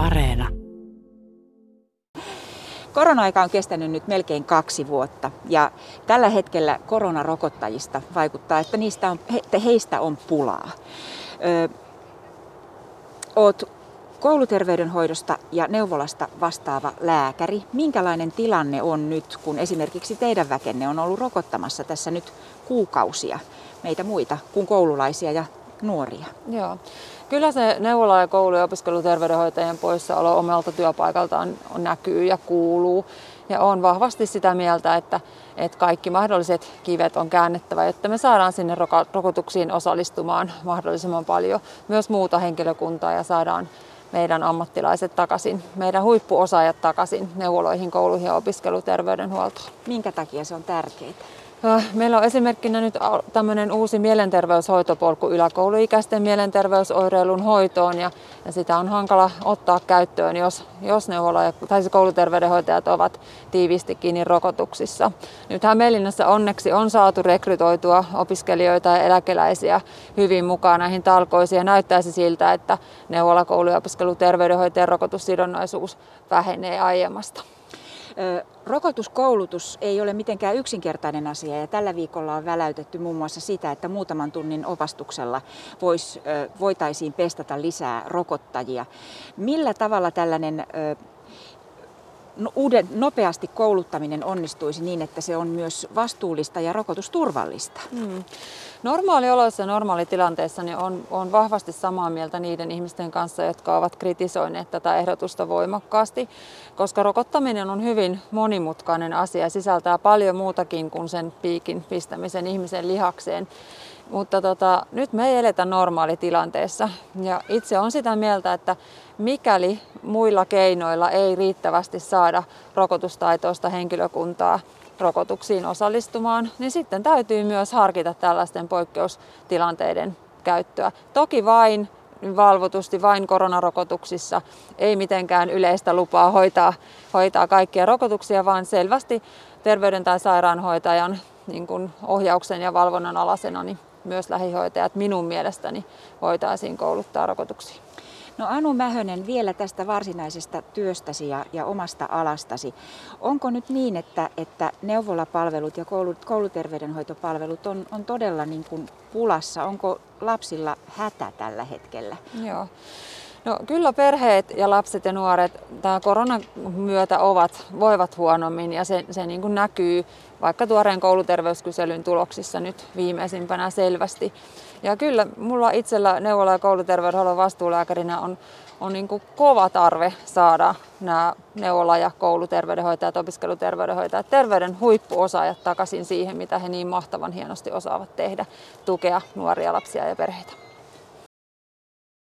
Areena. Korona-aika on kestänyt nyt melkein kaksi vuotta ja tällä hetkellä koronarokottajista vaikuttaa, että niistä on, he, heistä on pulaa. Ö, oot kouluterveydenhoidosta ja neuvolasta vastaava lääkäri. Minkälainen tilanne on nyt, kun esimerkiksi teidän väkenne on ollut rokottamassa tässä nyt kuukausia meitä muita kuin koululaisia ja nuoria? Joo. Kyllä se neuvola- ja koulu- ja opiskeluterveydenhoitajien poissaolo omalta työpaikaltaan näkyy ja kuuluu. Ja on vahvasti sitä mieltä, että, että kaikki mahdolliset kivet on käännettävä, että me saadaan sinne rokotuksiin osallistumaan mahdollisimman paljon myös muuta henkilökuntaa ja saadaan meidän ammattilaiset takaisin, meidän huippuosaajat takaisin neuvoloihin, kouluihin ja opiskeluterveydenhuoltoon. Minkä takia se on tärkeää? Äh, meillä on esimerkkinä nyt tämmöinen uusi mielenterveyshoitopolku yläkouluikäisten mielenterveysoireilun hoitoon ja, ja sitä on hankala ottaa käyttöön, jos, jos neuvola- tai kouluterveydenhoitajat ovat tiiviisti kiinni rokotuksissa. Nyt Hämeenlinnassa onneksi on saatu rekrytoitua opiskelijoita ja eläkeläisiä hyvin mukaan näihin talkoisiin ja näyttäisi siltä, että neuvola-, koulu- ja opiskeluterveydenhoitajan rokotussidonnaisuus vähenee aiemmasta. Rokotuskoulutus ei ole mitenkään yksinkertainen asia ja tällä viikolla on väläytetty muun muassa sitä, että muutaman tunnin opastuksella vois, voitaisiin pestata lisää rokottajia. Millä tavalla tällainen uuden, nopeasti kouluttaminen onnistuisi niin, että se on myös vastuullista ja rokotusturvallista? Hmm. Normaalioloissa ja normaalitilanteessa niin on, on vahvasti samaa mieltä niiden ihmisten kanssa, jotka ovat kritisoineet tätä ehdotusta voimakkaasti, koska rokottaminen on hyvin monimutkainen asia ja sisältää paljon muutakin kuin sen piikin pistämisen ihmisen lihakseen. Mutta tota, nyt me ei eletä normaalitilanteessa ja itse on sitä mieltä, että mikäli muilla keinoilla ei riittävästi saada rokotustaitoista henkilökuntaa rokotuksiin osallistumaan, niin sitten täytyy myös harkita tällaisten poikkeustilanteiden käyttöä. Toki vain valvotusti vain koronarokotuksissa, ei mitenkään yleistä lupaa hoitaa, hoitaa kaikkia rokotuksia, vaan selvästi terveyden tai sairaanhoitajan niin kuin ohjauksen ja valvonnan alasena niin myös lähihoitajat minun mielestäni voitaisiin kouluttaa rokotuksiin. No Anu Mähönen, vielä tästä varsinaisesta työstäsi ja, ja omasta alastasi. Onko nyt niin, että, että neuvolapalvelut ja koulut, kouluterveydenhoitopalvelut on, on todella niin kuin pulassa? Onko lapsilla hätä tällä hetkellä? Joo. No kyllä perheet ja lapset ja nuoret tämä koronan myötä ovat, voivat huonommin ja se, se niin kuin näkyy vaikka tuoreen kouluterveyskyselyn tuloksissa nyt viimeisimpänä selvästi. Ja kyllä mulla itsellä neuvola- ja kouluterveydenhuollon vastuulääkärinä on, on niin kuin kova tarve saada nämä neuvola- ja kouluterveydenhoitajat, opiskeluterveydenhoitajat, terveyden huippuosaajat takaisin siihen, mitä he niin mahtavan hienosti osaavat tehdä, tukea nuoria lapsia ja perheitä.